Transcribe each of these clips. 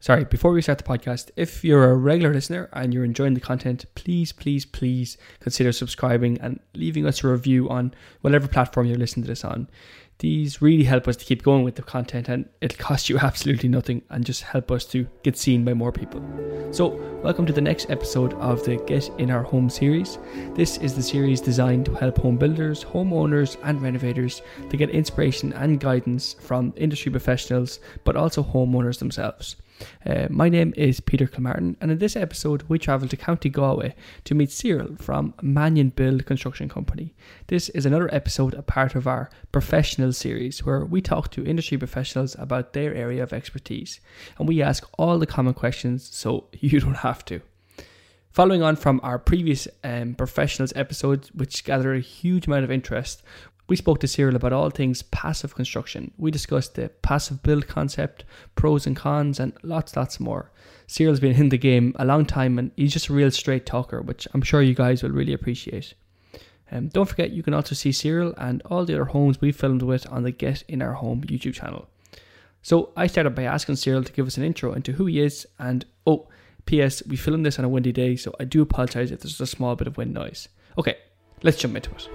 Sorry, before we start the podcast, if you're a regular listener and you're enjoying the content, please, please, please consider subscribing and leaving us a review on whatever platform you're listening to this on. These really help us to keep going with the content and it'll cost you absolutely nothing and just help us to get seen by more people. So, welcome to the next episode of the Get in Our Home series. This is the series designed to help home builders, homeowners, and renovators to get inspiration and guidance from industry professionals, but also homeowners themselves. Uh, my name is Peter Kilmartin, and in this episode, we travel to County Galway to meet Cyril from Mannion Build Construction Company. This is another episode, a part of our professional series, where we talk to industry professionals about their area of expertise, and we ask all the common questions so you don't have to. Following on from our previous um, professionals episodes, which gathered a huge amount of interest, we spoke to Cyril about all things passive construction. We discussed the passive build concept, pros and cons, and lots, lots more. Cyril's been in the game a long time and he's just a real straight talker, which I'm sure you guys will really appreciate. Um, don't forget, you can also see Cyril and all the other homes we filmed with on the Get in Our Home YouTube channel. So I started by asking Cyril to give us an intro into who he is and oh, P.S. We filmed this on a windy day, so I do apologise if there's a small bit of wind noise. Okay, let's jump into it.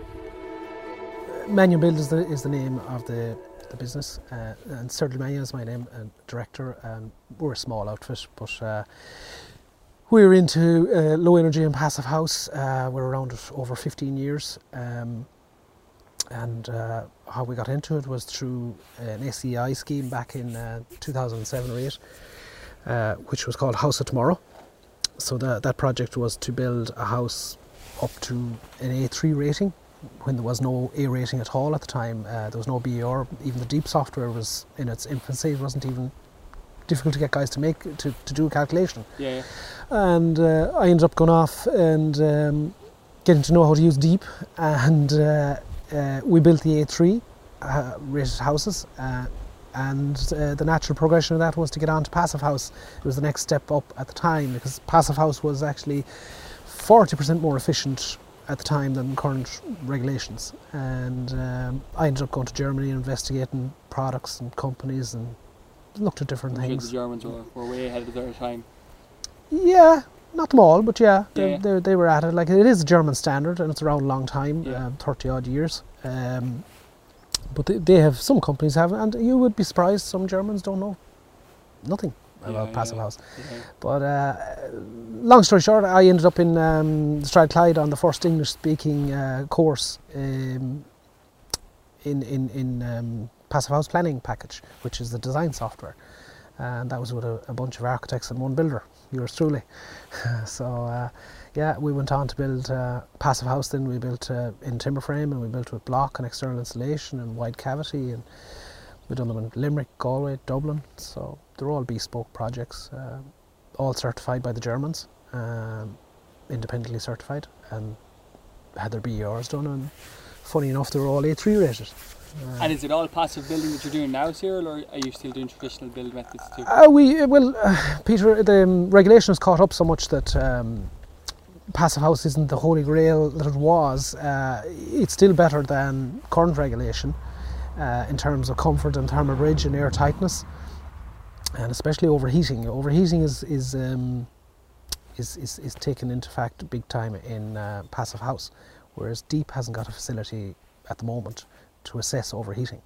Mannion Build is the, is the name of the, the business, uh, and Cyril Mannion is my name, and director. We're a small outfit, but uh, we're into uh, low energy and passive house. Uh, we're around it over 15 years, um, and uh, how we got into it was through an SEI scheme back in uh, 2007 or 8, uh, which was called House of Tomorrow. So that that project was to build a house up to an A3 rating when there was no A rating at all at the time. Uh, there was no BER. Even the DEAP software was in its infancy. It wasn't even difficult to get guys to make to, to do a calculation. Yeah, yeah. And uh, I ended up going off and um, getting to know how to use DEAP. And uh, uh, we built the A3 uh, rated houses. Uh, and uh, the natural progression of that was to get on to passive house. It was the next step up at the time because passive house was actually 40% more efficient at the time than current regulations. And um, I ended up going to Germany and investigating products and companies and looked at different I think things. the Germans were, were way ahead of their time. Yeah, not them all, but yeah, they, Yeah. they, they were at it. Like it is a German standard and it's around a long time, Yeah. um, 30 odd years. Um, but they, they have, some companies have, and you would be surprised, some Germans don't know nothing Yeah, passive house. Yeah. But uh, long story short, I ended up in um, Strathclyde on the first English speaking uh, course um, in, in, in um, Passive House Planning Package, which is the design software. And that was with a, a bunch of architects and one builder, yours truly. so, uh, yeah, we went on to build uh, Passive House, then we built uh, in timber frame and we built with block and external insulation and wide cavity. and We've done them in Limerick, Galway, Dublin. So they're all bespoke projects, uh, all certified by the Germans, um, independently certified, and had their BERs done. And funny enough, they're all A3 rated. And is it all passive building that you're doing now, Cyril, or are you still doing traditional build methods too? Uh, we uh, well, uh, Peter, the um, regulation has caught up so much that um, passive house isn't the holy grail that it was. Uh, it's still better than current regulation uh, in terms of comfort and thermal bridge and air tightness, and especially overheating. Overheating is is um, is, is, is taken into fact big time in uh, passive house, whereas DEAP hasn't got a facility at the moment to assess overheating.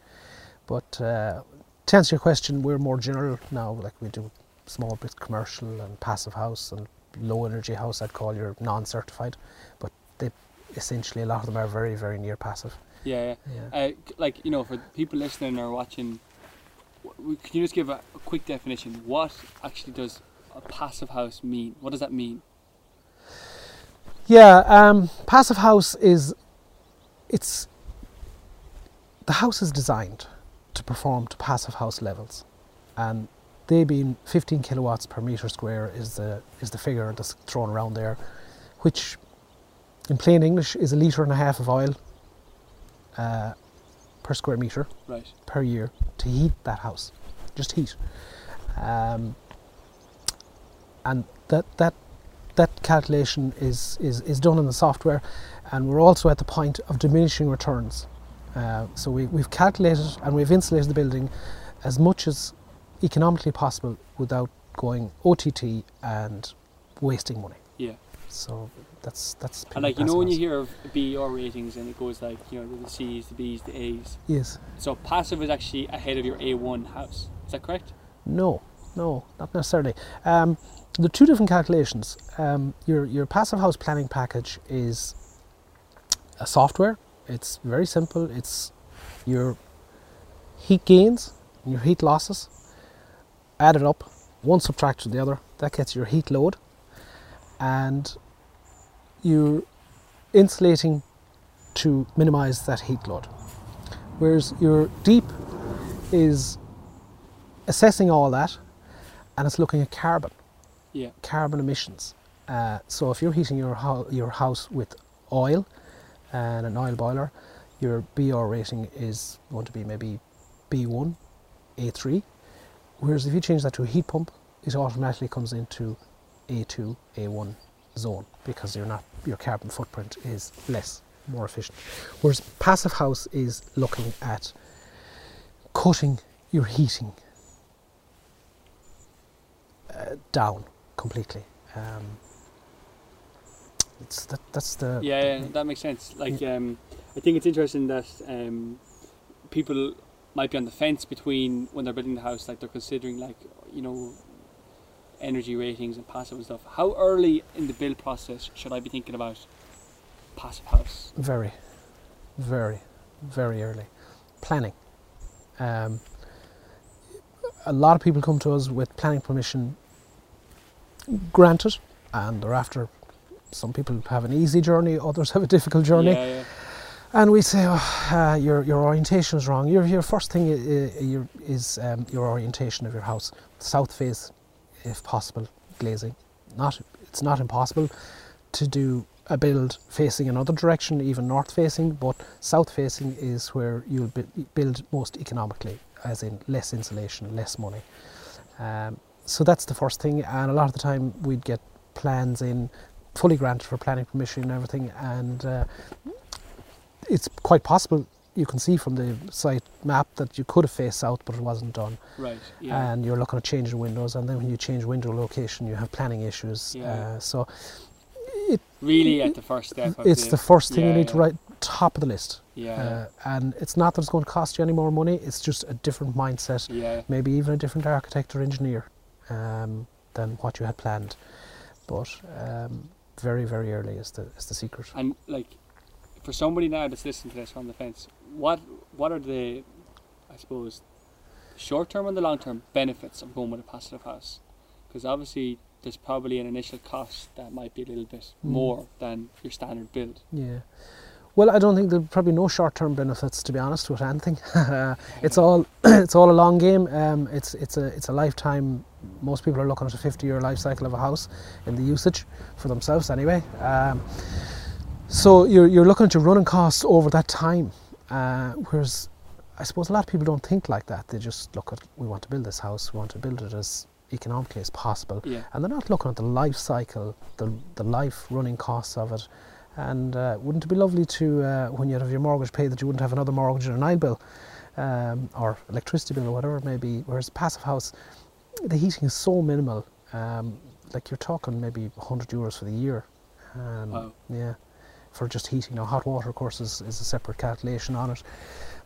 But uh, to answer your question, we're more general now. Like we do small bits commercial and passive house and low energy house. I'd call your non-certified, but they essentially a lot of them are very very near passive. Yeah, Yeah. yeah. Uh, like you know, for people listening or watching, can you just give a, a quick definition? What actually does a passive house mean? What does that mean? Yeah, um, passive house is it's the house is designed to perform to passive house levels, and they being 15 kilowatts per meter square is the is the figure that's thrown around there, which in plain English is a litre and a half of oil uh, per square meter Right. per year to heat that house, just heat. Um, and that that that calculation is, is is done in the software, and we're also at the point of diminishing returns. Uh, so we, we've calculated and we've insulated the building as much as economically possible without going OTT and wasting money. Yeah. So that's that's. And like you know, when you hear of BER ratings and it goes like you know the C's, the B's, the A's. yes. So passive is actually ahead of your A1 house. Is that correct? No, no, not necessarily. Um, there are two different calculations. Um, your your passive house planning package is a software. It's very simple. It's your heat gains and your heat losses added up, one subtract to the other. That gets your heat load, and you're insulating to minimise that heat load. Whereas your DEAP is assessing all that and it's looking at carbon, Yeah. carbon emissions. Uh, so if you're heating your, ho- your house with oil and an oil boiler, your BR rating is going to be maybe B1, A3. Whereas if you change that to a heat pump, it automatically comes into A2, A1 zone because you're not, your carbon footprint is less, more efficient. Whereas passive house is looking at cutting your heating uh, down completely. Um, it's that, that's the Yeah, yeah, that makes sense. Like, um, I think it's interesting that um, people might be on the fence between when they're building the house, like they're considering like you know energy ratings and passive and stuff. How early in the build process should I be thinking about passive house? very, very, very early planning. Um, a lot of people come to us with planning permission granted, and they're after. Some people have an easy journey, others have a difficult journey. Yeah, yeah. And we say, oh, uh, your your orientation is wrong. Your your first thing i- i- is um, your orientation of your house, south face, if possible, glazing. Not it's not impossible to do a build facing another direction, even north facing, but south facing is where you'll build most economically, as in less insulation, less money. Um, so that's the first thing, and a lot of the time we'd get plans in fully granted for planning permission and everything, and uh, it's quite possible you can see from the site map that you could have faced south, but it wasn't done. Right. Yeah. And you're looking at changing windows, and then when you change window location, you have planning issues. Yeah. Uh, so It, really, at the first step. It's the, the first thing yeah, you need to write top of the list. Yeah. Uh, and it's not that it's going to cost you any more money, it's just a different mindset, yeah. maybe even a different architect or engineer um, than what you had planned. But um, very, very early is the, is the secret. And like, for somebody now that's listening to this on the fence, what what are the, I suppose, short term and the long term benefits of going with a passive house? Because obviously there's probably an initial cost that might be a little bit Mm. more than your standard build. Yeah. Well, I don't think there'll probably no short-term benefits, to be honest, with anything. it's all it's all a long game. Um, it's it's a it's a lifetime. Most people are looking at a 50-year life cycle of a house in the usage for themselves, anyway. Um, so you're you're looking at your running costs over that time, uh, whereas I suppose a lot of people don't think like that. They just look at we want to build this house, we want to build it as economically as possible Yeah. and they're not looking at the life cycle, the the life running costs of it. And uh, wouldn't it be lovely to, uh, when you have your mortgage paid, that you wouldn't have another mortgage and an Nile bill, um, or electricity bill, or whatever it may be. Whereas passive house, the heating is so minimal. Um, like you're talking maybe 100 euros for the year. Um, Wow. Yeah, for just heating. Now hot water, of course, is, is a separate calculation on it.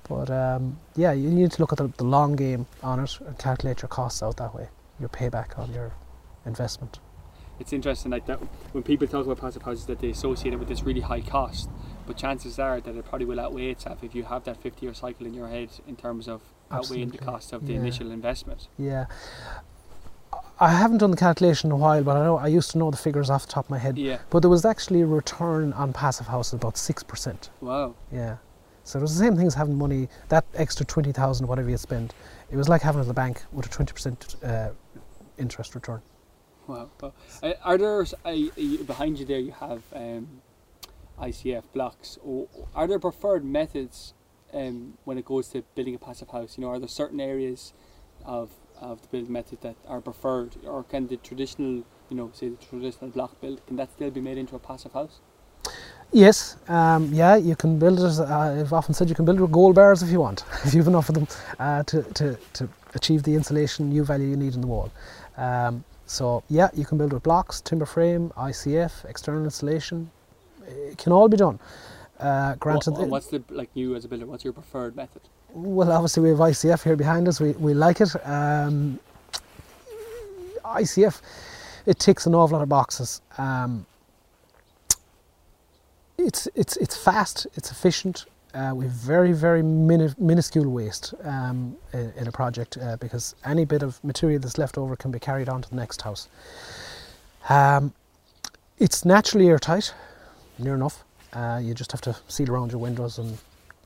But um, yeah, you need to look at the, the long game on it and calculate your costs out that way, your payback on your investment. It's interesting like that when people talk about passive houses that they associate it with this really high cost, but chances are that it probably will outweigh itself if you have that 50 year cycle in your head in terms of outweighing the cost of the Yeah. initial investment. Yeah. I haven't done the calculation in a while, but I know I used to know the figures off the top of my head. Yeah. But there was actually a return on passive houses about six percent. Wow. Yeah. So it was the same thing as having money, that extra 20,000, whatever you spend. It was like having it at the bank with a 20% uh, interest return. Wow. wow. Uh, are there uh, behind you there? You have um, ICF blocks. Or are there preferred methods um, when it goes to building a passive house? You know, are there certain areas of of the build method that are preferred, or can the traditional, you know, say the traditional block build, can that still be made into a passive house? Yes, um, yeah, you can build it. Uh, I've often said you can build it with gold bars if you want, if you've enough of them uh, to, to, to achieve the insulation U value you need in the wall. Um, so yeah, you can build with blocks, timber frame, ICF, external insulation. It can all be done. Uh, granted, What, what's the like you as a builder? What's your preferred method? Well, obviously we have ICF here behind us. We, we like it. Um, ICF, it ticks an awful lot of boxes. Um, it's it's it's fast. It's efficient. Uh, we have very very mini- minuscule waste um, in, in a project uh, because any bit of material that's left over can be carried on to the next house. Um, it's naturally airtight, near enough. Uh, you just have to seal around your windows and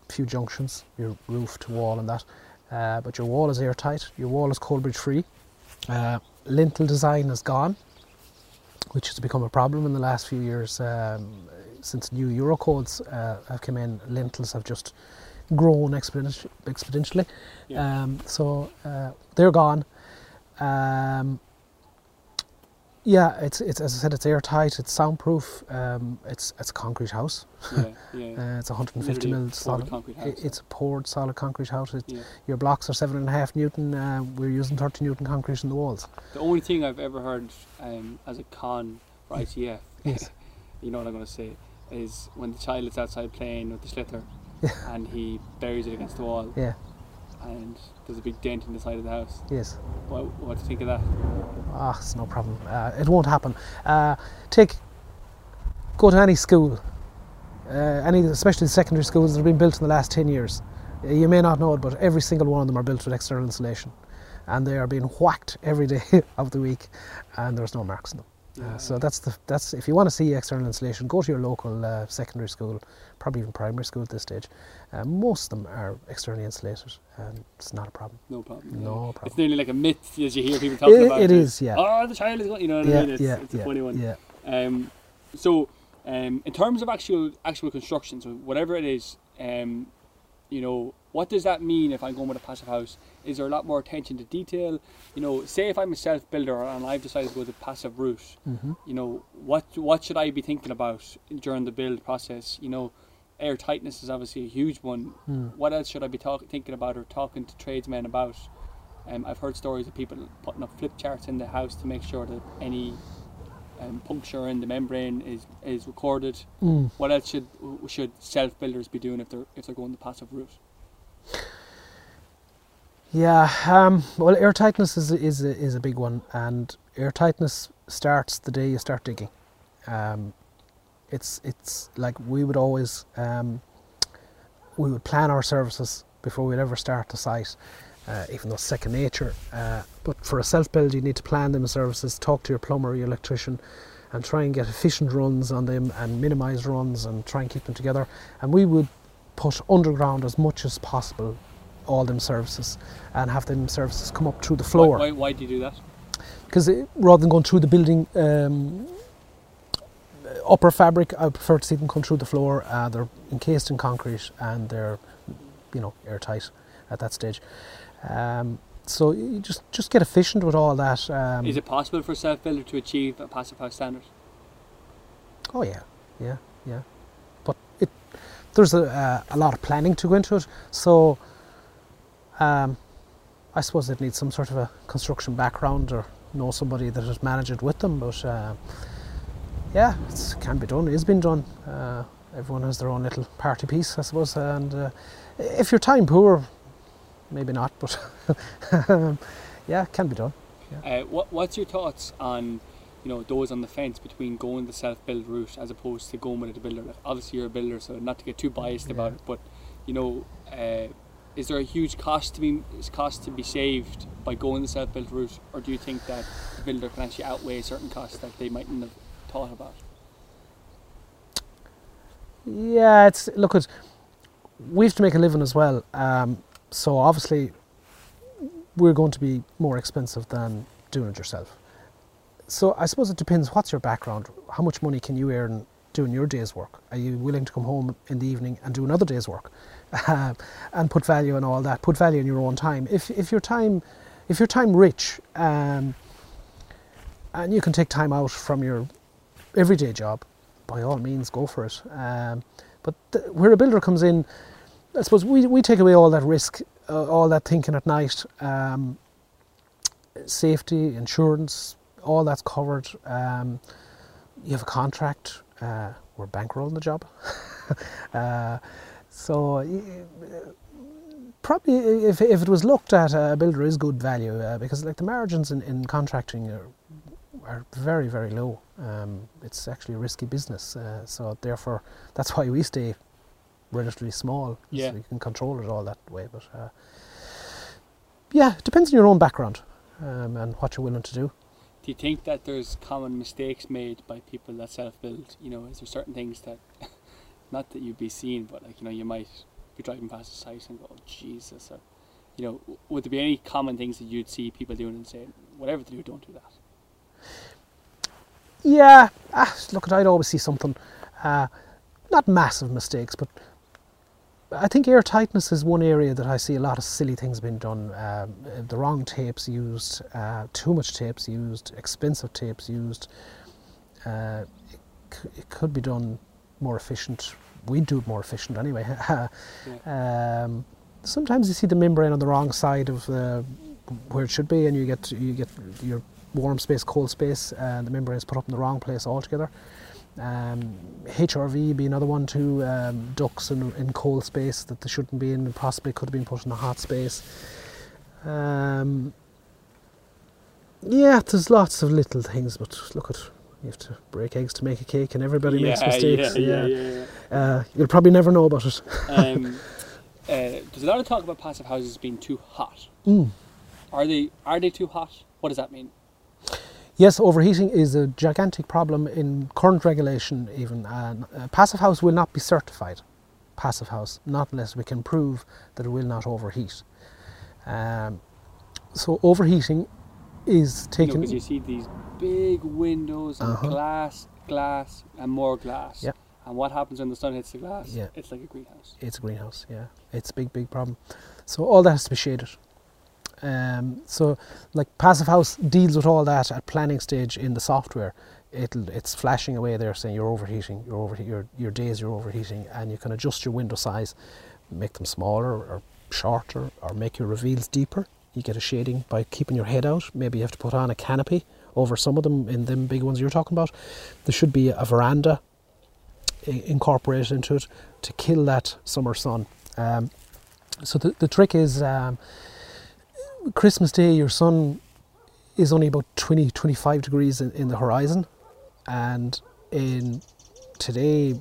few junctions, your roof to wall and that. Uh, but your wall is airtight, your wall is cold bridge free. Uh, lintel design is gone, which has become a problem in the last few years. Um, since new Euro codes uh, have come in, lintels have just grown exponentially. Yeah. Um, so uh, they're gone. Um, yeah, it's, it's as I said, it's airtight, it's soundproof, um, it's it's a concrete house. yeah, yeah. Uh, it's 150 Literally mil solid. concrete house. It's a poured solid concrete house. It, Yeah. Your blocks are seven and a half newton. Uh, we're using 30 newton concrete in the walls. The only thing I've ever heard um, as a con for ICF, Yes. you know what I'm going to say, is when the child is outside playing with the Yeah. and he buries it against the wall Yeah. And there's a big dent in the side of the house. Yes. What, what do you think of that? Ah, it's no problem. Uh, it won't happen. Uh, take go to any school, uh, any especially the secondary schools that have been built in the last 10 years. Uh, You may not know it, but every single one of them are built with external insulation, and they are being whacked every day of the week, and there's no marks on them. Uh, so that's the that's if you want to see external insulation, go to your local uh, secondary school, probably even primary school at this stage. Uh, most of them are externally insulated, and it's not a problem. No problem. No problem. It's nearly like a myth as you hear people talking It- about it is, yeah. Oh, the child is going, you know what yeah, I mean? It's, yeah, it's a yeah, funny one. yeah. Um, so, um, in terms of actual actual construction, so whatever it is, um, you know, what does that mean if I'm going with a passive house? Is there a lot more attention to detail? You know, say if I'm a self builder and I've decided to go the passive route, Mm-hmm. you know, what what should I be thinking about during the build process? You know, air tightness is obviously a huge one. Hmm. What else should I be talk- thinking about or talking to tradesmen about? Um, I've heard stories of people putting up flip charts in the house to make sure that any um, puncture in the membrane is, is recorded. Mm. What else should should self builders be doing if they're if they're going the passive route? Yeah, um, well, air tightness is is is a big one, and air tightness starts the day you start digging. Um, it's it's like we would always um, we would plan our services before we'd ever start the site, uh, even though it's second nature. Uh, but for a self build, you need to plan them services, talk to your plumber, your electrician, and try and get efficient runs on them and minimise runs and try and keep them together. And we would put underground as much as possible all them services and have them services come up through the Why, floor why, why do you do that? because rather than going through the building um, upper fabric, I prefer to see them come through the floor. Uh, they're encased in concrete and they're, you know, airtight at that stage. Um, so you just just get efficient with all that. Um, Is it possible for a self builder to achieve a passive house standard? Oh yeah, yeah, yeah. But it there's a uh, a lot of planning to go into it. So um, I suppose it needs some sort of a construction background or know somebody that has managed it with them. But uh, yeah, it can be done. It's been done. Uh, everyone has their own little party piece, I suppose. And uh, if you're time poor, maybe not, but um, yeah, it can be done. Uh, what, what's your thoughts on, you know, those on the fence between going the self-build route as opposed to going with a builder? Obviously, you're a builder, so not to get too biased about it, but you know, uh, is there a huge cost to be cost to be saved by going the self-built route, or do you think that the builder can actually outweigh certain costs that they mightn't have thought about? Yeah, it's look at we have to make a living as well. Um, so obviously, we're going to be more expensive than doing it yourself. So I suppose it depends. What's your background? How much money can you earn doing your day's work? Are you willing to come home in the evening and do another day's work, Um, and put value in all that? Put value in your own time. If if your time, if your time rich, um, and you can take time out from your everyday job, by all means, go for it. Um, but th- where a builder comes in, I suppose we, we take away all that risk, uh, all that thinking at night, um, safety, insurance, all that's covered. Um, you have a contract, uh, we're bankrolling the job. uh, so probably if, if it was looked at, a builder is good value uh, because like the margins in, in contracting are, are very, very low. Um, it's actually a risky business. Uh, so therefore, that's why we stay relatively small. Yeah. So you can control it all that way. But uh, yeah, it depends on your own background um, and what you're willing to do. Do you think that there's common mistakes made by people that self-build? You know, is there certain things that, not that you'd be seen, but like you know, you might be driving past a site and go, oh, Jesus, or you know, would there be any common things that you'd see people doing and saying, whatever they do, don't do that? Yeah, ah, look, I'd always see something, uh, not massive mistakes, but I think air tightness is one area that I see a lot of silly things being done. Um, the wrong tapes used, uh, too much tapes used, expensive tapes used. Uh, it, c- it could be done more efficient. We'd do it more efficient anyway. um, sometimes you see the membrane on the wrong side of the, where it should be, and you get you get your warm space, cold space, and the membrane is put up in the wrong place altogether. Um, HRV be another one too. Um, ducts in, in cold space that they shouldn't be in, and possibly could have been put in a hot space. Um, yeah, there's lots of little things, but look at you have to break eggs to make a cake, and everybody makes mistakes. Yeah, yeah, yeah. Uh, you'll probably never know about it. um, uh, there's a lot of talk about passive houses being too hot. Mm. Are they? Are they too hot? What does that mean? Yes, overheating is a gigantic problem in current regulation. Even and a passive house will not be certified passive house, not unless we can prove that it will not overheat. Um, so overheating is taken. because you see these big windows and Uh-huh. glass, glass, and more glass. Yeah. And what happens when the sun hits the glass? Yeah. It's like a greenhouse. It's a greenhouse, yeah. It's a big, big problem. So all that has to be shaded. Um, so like Passive House deals with all that at planning stage in the software. It'll, it's flashing away there saying you're overheating, you're over your your days you're overheating, and you can adjust your window size, make them smaller or shorter, or make your reveals deeper. You get a shading by keeping your head out. Maybe you have to put on a canopy over some of them in them big ones you're talking about. There should be a veranda incorporated into it to kill that summer sun. Um, so the, the trick is um, Christmas Day, your sun is only about 20, 25 degrees in, in the horizon. And in today,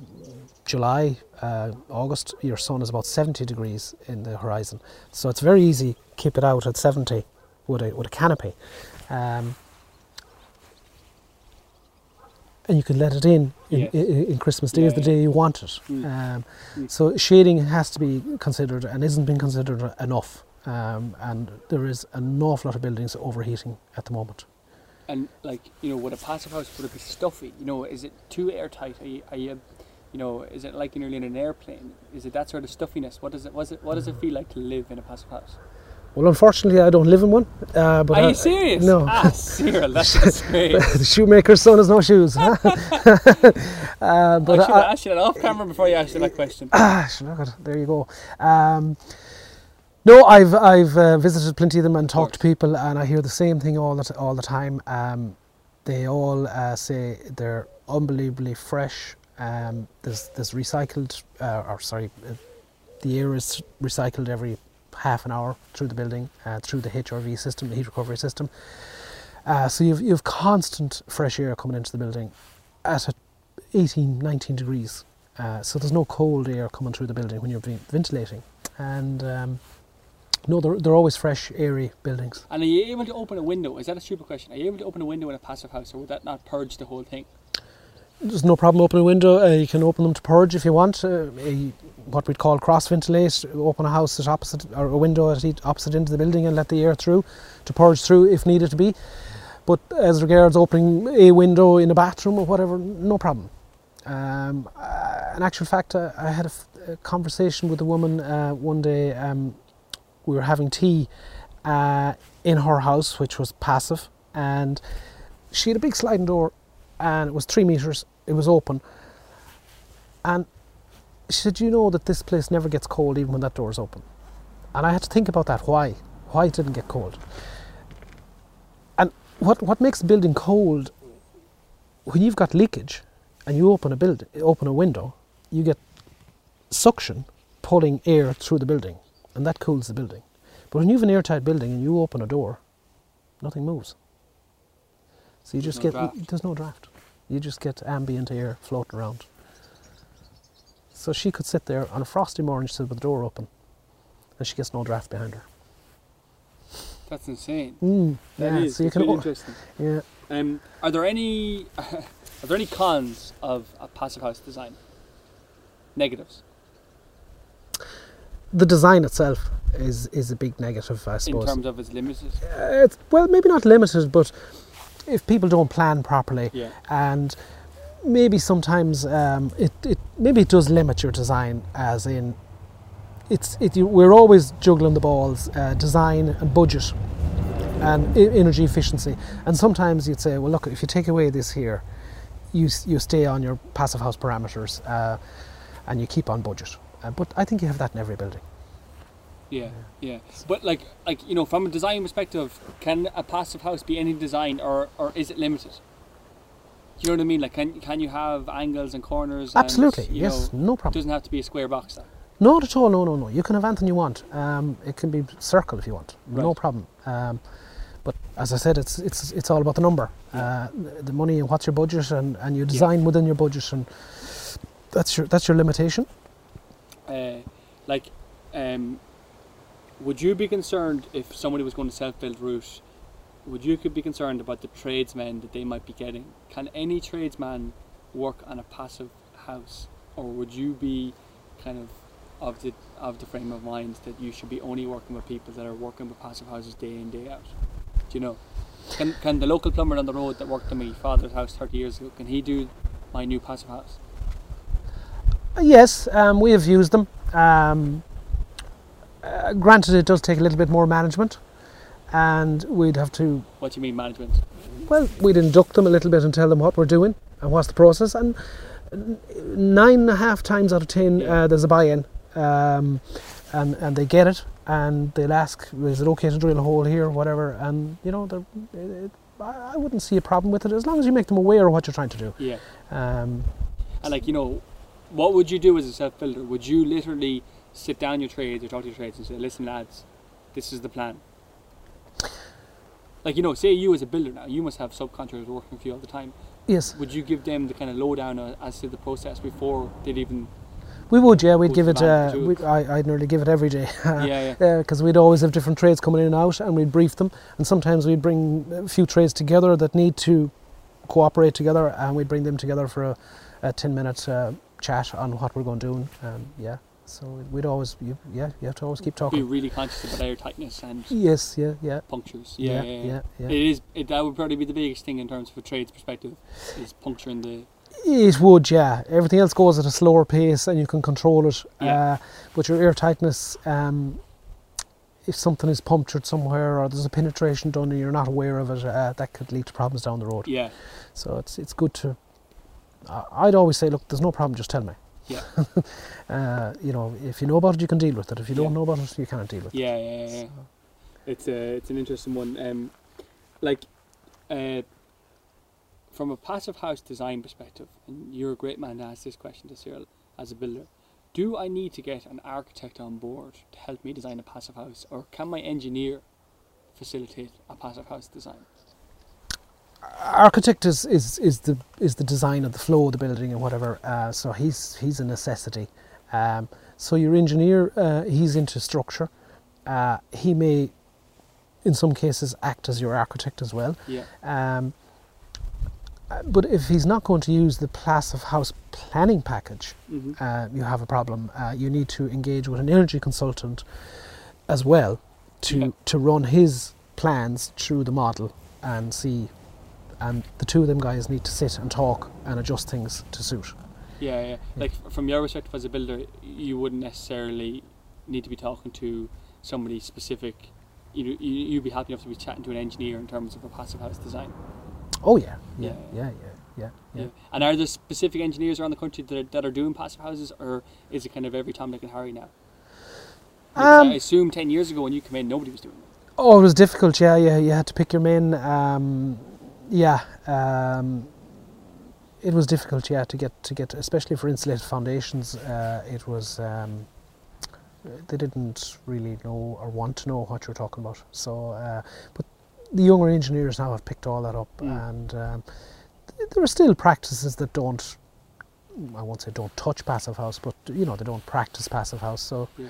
July, uh, August, your sun is about 70 degrees in the horizon. So it's very easy keep it out at 70 with a, with a canopy. Um, and you can let it in in, Yes. in, in Christmas Day is Yeah, the yeah. day you want it. Mm. Um, Mm. So shading has to be considered and isn't being considered enough. Um, and there is an awful lot of buildings overheating at the moment. And like you know, would a passive house would it be stuffy? You know, is it too airtight? Are you, are you, you know, is it like you're in an airplane? Is it that sort of stuffiness? What does it? Was it? What does it feel like to live in a passive house? Well, unfortunately, I don't live in one. Uh, but Are I- you serious? No. Ah, Cyril, that's disgrace. the shoemaker's son has no shoes. uh, but I should have I, asked you that off camera before you asked you that question. ah, sure, look at it, there you go. Um, no, I've I've uh, visited plenty of them and talked to people, and I hear the same thing all the t- all the time. Um, they all uh, say they're unbelievably fresh Um, there's there's recycled, uh, or sorry, uh, the air is recycled every half an hour through the building, uh, through the HRV system, the heat recovery system. Uh, so you've you've constant fresh air coming into the building at a 18, 19 degrees. Uh, so there's no cold air coming through the building when you're ven- ventilating. And um, no, they're, they're always fresh, airy buildings. And are you able to open a window? Is that a stupid question? Are you able to open a window in a passive house, or would that not purge the whole thing? There's no problem opening a window. Uh, you can open them to purge if you want. Uh, a, what we'd call cross ventilate. Open a house at opposite or a window at each, opposite end of the building and let the air through to purge through if needed to be. But as regards opening a window in a bathroom or whatever, no problem. Um, uh, in actual fact, uh, I had a, conversation with a woman uh, one day. Um, we were having tea uh, in her house, which was passive, and she had a big sliding door, and it was three meters. It was open, and she said, "You know that this place never gets cold, even when that door is open." And I had to think about that. Why? Why it didn't get cold? And what what makes a building cold? When you've got leakage, and you open a building, open a window, you get suction pulling air through the building, and that cools the building. But when you have an airtight building and you open a door, nothing moves. So you There's just no get draft. there's no draft. You just get ambient air floating around. So she could sit there on a frosty morning, she said, with the door open, and she gets no draft behind her. That's insane. Mm, That yeah, is. so you can really o- interesting. yeah. Um, are there any are there any cons of a passive house design? Negatives The design itself is is a big negative, I suppose. in terms of its limited. Uh, it's, well, maybe not limited, but if people don't plan properly, Yeah. and maybe sometimes um, it, it maybe it does limit your design, as in it's it, you, we're always juggling the balls, uh, design and budget, and energy efficiency, and sometimes you'd say, well, look, if you take away this here, you you stay on your passive house parameters, uh, and you keep on budget. Uh, but I think you have that in every building. Yeah, yeah. But like, like you know, from a design perspective, can a passive house be any design, or or is it limited? Do you know what I mean? Like, can can you have angles and corners? Absolutely, you yes, know, no It problem. doesn't have to be a square box. Then. Not at all. No, no, no. You can have anything you want. Um, it can be circle if you want. Right. No problem. Um, but as I said, it's it's it's all about the number, uh, the money, and what's your budget, and, and you design within your budget, and that's your that's your limitation. Uh, like, um, would you be concerned if somebody was going to self-build route? Would you be concerned about the tradesmen that they might be getting? Can any tradesman work on a passive house, or would you be kind of of the of the frame of mind that you should be only working with people that are working with passive houses day in day out? Do you know? Can can the local plumber on the road that worked on my father's house thirty years ago? Can he do my new passive house? Yes, um, we have used them. Um, uh, granted, it does take a little bit more management, and we'd have to What do you mean management? well, we'd induct them a little bit and tell them what we're doing and what's the process. And nine and a half times out of ten, Yeah. uh, there's a buy-in, um, and and they get it, and they'll ask, "Is it okay to drill a hole here, or whatever?" And you know, they're- it, it, I I wouldn't see a problem with it as long as you make them aware of what you're trying to do. Yeah. Um, And like you know, what would you do as a self builder? Would you literally sit down your trades or talk to your trades and say, "Listen, lads, this is the plan." Like you know, say you as a builder now, you must have subcontractors working for you all the time. yes, Would you give them the kind of lowdown uh, as to the process before they'd even? we would. Yeah, we'd give it. Uh, we? I, I'd nearly give it every day. yeah, yeah. because we'd always have different trades coming in and out, and we'd brief them. And sometimes we'd bring a few trades together that need to cooperate together, and we'd bring them together for a, a ten-minute uh, chat on what we're going to do. Um, yeah, so we'd always, you, yeah, you have to always keep talking. Be really conscious about air tightness and Yes, yeah, yeah, punctures. Yeah, yeah, yeah. yeah. It is. It, that would probably be the biggest thing in terms of a trades perspective, is puncturing the. It would, yeah. Everything else goes at a slower pace, and you can control it. Yeah. Uh, but your air tightness, um, if something is punctured somewhere or there's a penetration done and you're not aware of it, uh, that could lead to problems down the road. Yeah, So it's it's good to. I I'd always say, look, there's no problem. Just tell me. Yeah. uh, you know, if you know about it, you can deal with it. If you Yeah. don't know about it, you can't deal with yeah, it. yeah, yeah. yeah. It's a, it's an interesting one. Um, like, uh, from a passive house design perspective, and you're a great man to ask this question to Cyril as a builder. Do I need to get an architect on board to help me design a passive house, or can my engineer facilitate a passive house design? Architect is, is, is the is the design of the flow of the building and whatever. Uh, so he's he's a necessity. Um, so your engineer, uh, he's into structure. Uh, he may, in some cases, act as your architect as well. Yeah. Um, but if he's not going to use the passive house planning package, hmm uh, you have a problem. Uh, you need to engage with an energy consultant as well to Yeah. to run his plans through the model and see. And the two of them guys need to sit and talk and adjust things to suit. Yeah, yeah. Like from your perspective as a builder, you wouldn't necessarily need to be talking to somebody specific. You know, you you'd be happy enough to be chatting to an engineer in terms of a passive house design. Oh yeah, yeah, Yeah. yeah, yeah, yeah. yeah. And are there specific engineers around the country that are, that are doing passive houses, or is it kind of every Tom, Dick, and Harry now? Um, I assume ten years ago when you came in, nobody was doing it. Oh, it was difficult. Yeah, yeah. You had to pick your men. Um, yeah, um, it was difficult. Yeah, to get to get, especially for insulated foundations. Uh, it was. Um, they didn't really know or want to know what you were talking about. So, uh, but the younger engineers now have picked all that up, Mm. and um, th- there are still practices that don't. I won't say don't touch passive house, but you know they don't practice passive house. So Yeah.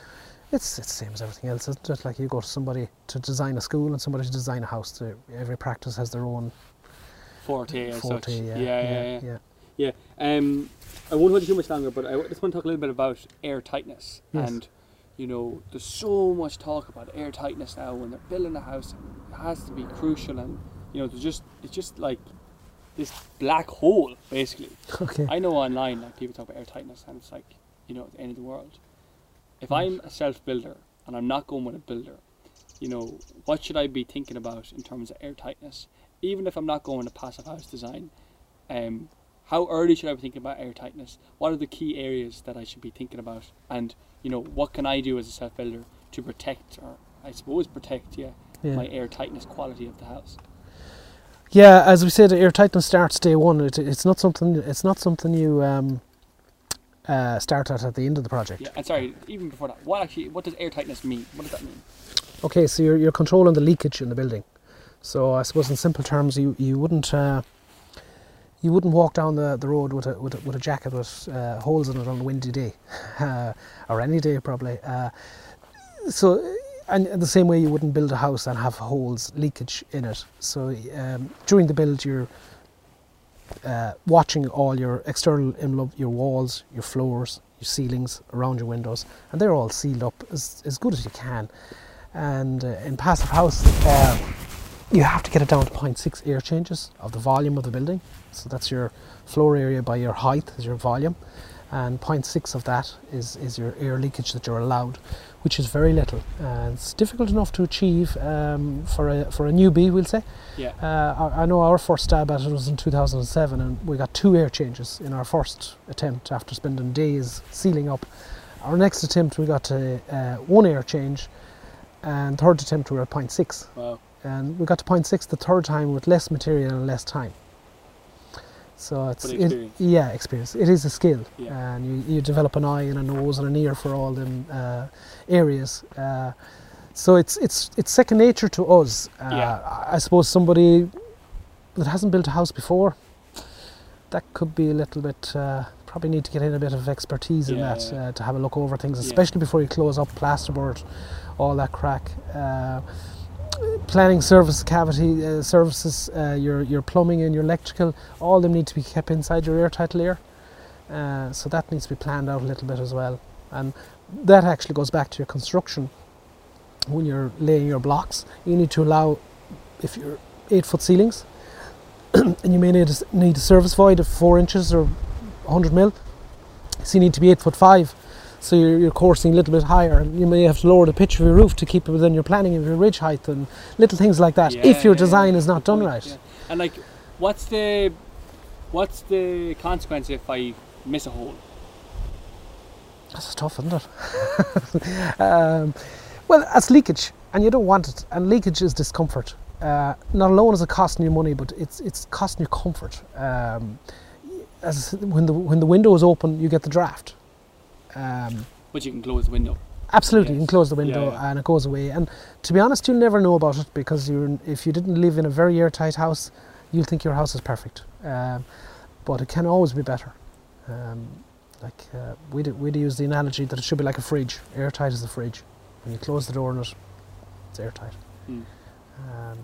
it's it's the same as everything else, isn't it? Like you go to somebody to design a school and somebody to design a house. Every practice has their own Forte as forte. such. Yeah, yeah, yeah. yeah. Yeah. Um, I won't hold you too much longer, but I just want to talk a little bit about air tightness. Yes. And, you know, there's so much talk about air tightness now when they're building a house. It has to be crucial, and you know, there's just it's just like this black hole, basically. Okay. I know online, like people talk about air tightness, and it's like, you know, the end of the world. If I'm a self builder and I'm not going with a builder, you know, what should I be thinking about in terms of air tightness? Even if I'm not going to passive house design, um, how early should I be thinking about air tightness? What are the key areas that I should be thinking about? And you know, what can I do as a self builder to protect, or I suppose protect, yeah, Yeah. my air tightness quality of the house? Yeah, as we said, air tightness starts day one. It, it's not something. It's not something you um, uh, start at at the end of the project. Yeah, and sorry, even before that, what actually, what does air tightness mean? What does that mean? Okay, so you're you're controlling the leakage in the building. So I suppose in simple terms, you you wouldn't uh, you wouldn't walk down the, the road with a with a, with a jacket with uh, holes in it on a windy day, uh, or any day probably. Uh, so and the same way you wouldn't build a house and have holes leakage in it. So um, during the build, you're uh, watching all your external envelope, your walls, your floors, your ceilings around your windows, and they're all sealed up as, as good as you can. And uh, in passive house, you have to get it down to 0.6 air changes of the volume of the building. So that's your floor area by your height is your volume, and 0.6 of that is, is your air leakage that you're allowed, which is very little. And it's difficult enough to achieve um, for a for a newbie, we'll say. Yeah. Uh, I, I know our first stab at it was in 2007, and we got two air changes in our first attempt after spending days sealing up. Our next attempt, we got to, uh, one air change, and third attempt, we were at 0.6. Wow. And we got to 0.6 the third time with less material and less time. So it's But it- yeah, experience. It is a skill, Yeah. and you, you develop an eye and a nose and an ear for all them uh, areas. Uh, so it's it's it's second nature to us. Uh, Yeah. I- suppose somebody that hasn't built a house before, that could be a little bit. Uh, probably need to get in a bit of expertise in Yeah, that yeah. Uh, to have a look over things, especially before you close up plasterboard, all that crack. Planning service cavity uh, services, uh, your your plumbing and your electrical, all them need to be kept inside your airtight layer. Uh, so that needs to be planned out a little bit as well, and that actually goes back to your construction. When you're laying your blocks, you need to allow, if you're eight foot ceilings, and you may need a, need a service void of four inches or 100 mil, so you need to be eight foot five. So you're, you're coursing a little bit higher, and you may have to lower the pitch of your roof to keep it within your planning of your ridge height and little things like that. Yeah, if your yeah, design yeah, is not done right. And like, what's the what's the consequence if I miss a hole? That's tough, isn't it? um, well, that's leakage, and you don't want it. And leakage is discomfort. uh, not alone is it costing you money, but it's it's costing you comfort. Um, as when the when the window is open, you get the draft. Um, But you can close the window. Absolutely, you can close the window Yeah, yeah. and it goes away. And to be honest, you'll never know about it because you're if you didn't live in a very airtight house, you'll think your house is perfect. Um, but it can always be better. Um, like uh, we'd we'd use the analogy that it should be like a fridge. Airtight is a fridge. When you close the door on it, it's airtight. Mm. Um,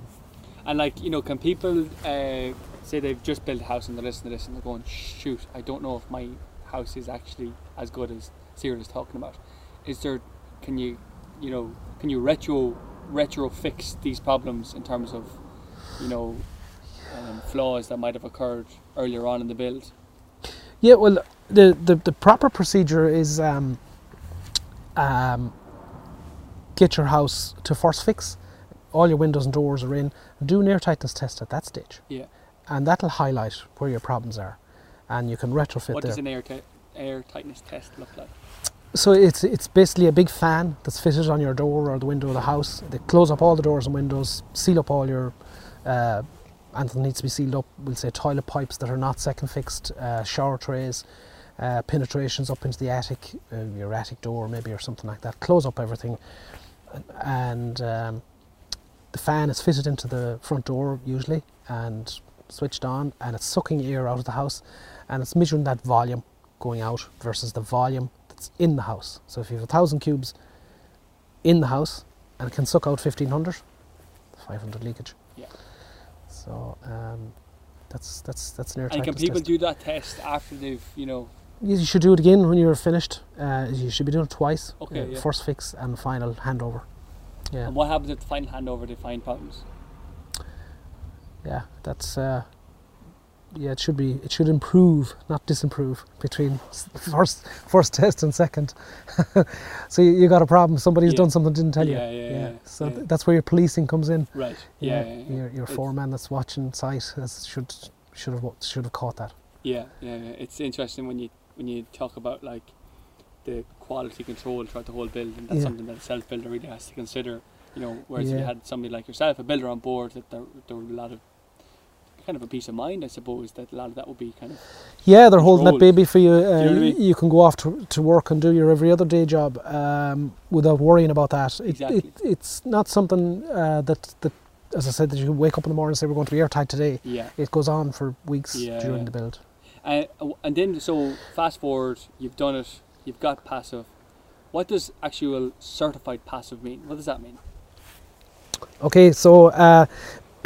And like, you know, can people uh, say they've just built a house and they're listening to this and they're going, shoot, I don't know if my house is actually as good as Cyril is talking about. Is there, can you, you know, can you retro retro fix these problems in terms of, you know, um, flaws that might have occurred earlier on in the build? Yeah, well, the, the, the proper procedure is um, um, get your house to first fix. All your windows and doors are in. Do an air tightness test at that stage, Yeah. and that'll highlight where your problems are, and you can retrofit What there. does an air, ti- air tightness test look like? So it's it's basically a big fan that's fitted on your door or the window of the house. They close up all the doors and windows, seal up all your uh, anything needs to be sealed up. We'll say toilet pipes that are not second fixed, uh, shower trays, uh, penetrations up into the attic, uh, your attic door maybe or something like that. Close up everything, and um, the fan is fitted into the front door usually and switched on, and it's sucking air out of the house, and it's measuring that volume going out versus the volume that's in the house. So if you have a thousand cubes in the house and it can suck out 1500, 500 leakage. Yeah. So um, that's that's that's an air And can people test. do that test after they've, you know, You should do it again when you're finished. Uh, you should be doing it twice. Okay, uh, yeah. First fix and final handover. Yeah, and what happens at the final handover? They find problems. yeah. That's uh, yeah. It should be. It should improve, not disimprove, between first first test and second. so you, you got a problem. Somebody's Yeah. done something didn't tell Yeah, you. yeah, yeah, So yeah. your that's where your policing comes in. Right. Yeah. Your your foreman that's watching site has, should should have should have caught that. Yeah, yeah. It's interesting when you when you talk about like the quality control throughout the whole build, and that's something that a self builder really has to consider. You know, whereas if you had somebody like yourself, a builder on board, that there there be a lot of kind of a peace of mind, I suppose, that a lot of that would be kind of Yeah, they're holding that baby for you. Uh, you know I you, can go off to, to work and do your every other day job um, without worrying about that. It, Exactly. it, it's not something uh, that, that, as I said, that you wake up in the morning and say we're going to be airtight today. yeah. It goes on for weeks Yeah, during yeah. the build. Uh, and then so fast forward, you've done it, you've got passive. What does actual certified passive mean? What does that mean? Okay, so uh,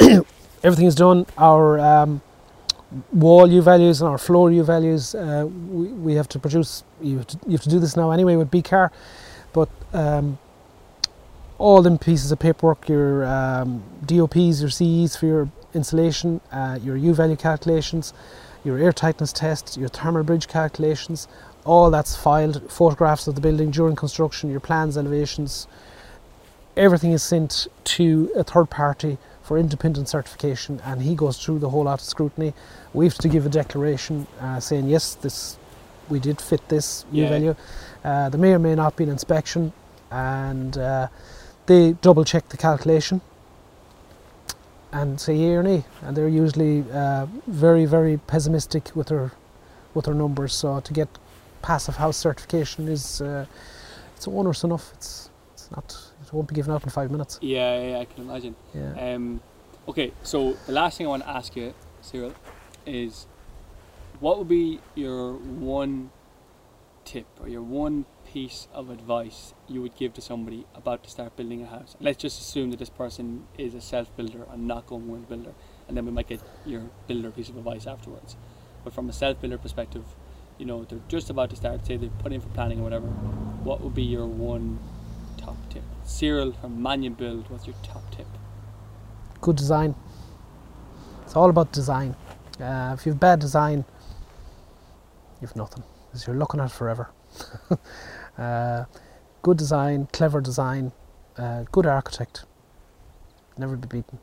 everything is done. Our um, wall U values and our floor U values, uh, we, we have to produce. You have to, you have to do this now anyway with BCAR, but um, all them pieces of paperwork, your um, DOPs, your CEs for your insulation, uh, your U value calculations, your air tightness test, your thermal bridge calculations, all that's filed. Photographs of the building during construction, your plans, elevations, everything is sent to a third party for independent certification and he goes through the whole lot of scrutiny. We have to give a declaration uh, saying yes, this we did fit this U Yeah. value. Uh, there may or may not be an inspection and uh, they double check the calculation and say yea or nay and they're usually uh, very very pessimistic with their with their numbers so to get passive house certification is uh, it's onerous enough it's it's not won't be given out in five minutes Yeah, yeah, I can imagine. yeah Um, okay, so the last thing I want to ask you, Cyril, is what would be your one tip or your one piece of advice you would give to somebody about to start building a house? Let's just assume that this person is a self builder and not going with a builder, and then we might get your builder piece of advice afterwards. But from a self builder perspective, you know, they're just about to start, say they've put in for planning or whatever, what would be your one tip? Cyril from Mannion Build, what's your top tip? good design it's all about design uh, if you've bad design you've nothing because you're looking at it forever uh, good design clever design uh, good architect never be beaten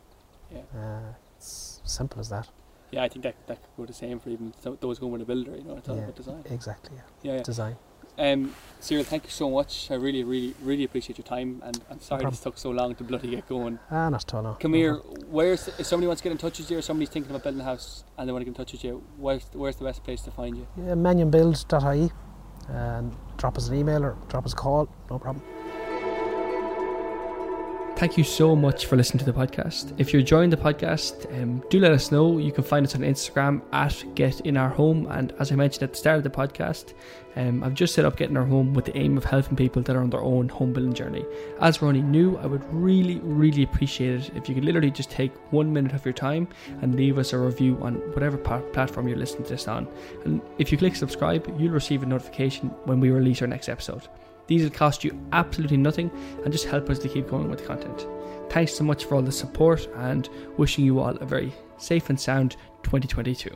Yeah. uh, it's simple as that Yeah, I think that that could go the same for even th- those going with a builder. You know, it's all Yeah. about design. exactly yeah. Yeah, yeah. design Um, Cyril, thank you so much. I really, really, really appreciate your time, and I'm sorry problem. this took so long to bloody get going. Ah, not at all. No. Come here. Where's if somebody wants to get in touch with you, or somebody's thinking about building a house and they want to get in touch with you? Where's where's the best place to find you? Yeah, manionbuild.ie and drop us an email or drop us a call. No problem. Thank you so much for listening to the podcast. If you're enjoying the podcast, um, do let us know. You can find us on Instagram at Get In Our Home. And as I mentioned at the start of the podcast, um, I've just set up Getting Our Home with the aim of helping people that are on their own home building journey. As we're only new, I would really, really appreciate it if you could literally just take one minute of your time and leave us a review on whatever platform you're listening to this on. And if you click subscribe, you'll receive a notification when we release our next episode. These will cost you absolutely nothing and just help us to keep going with the content. Thanks so much for all the support and wishing you all a very safe and sound 2022.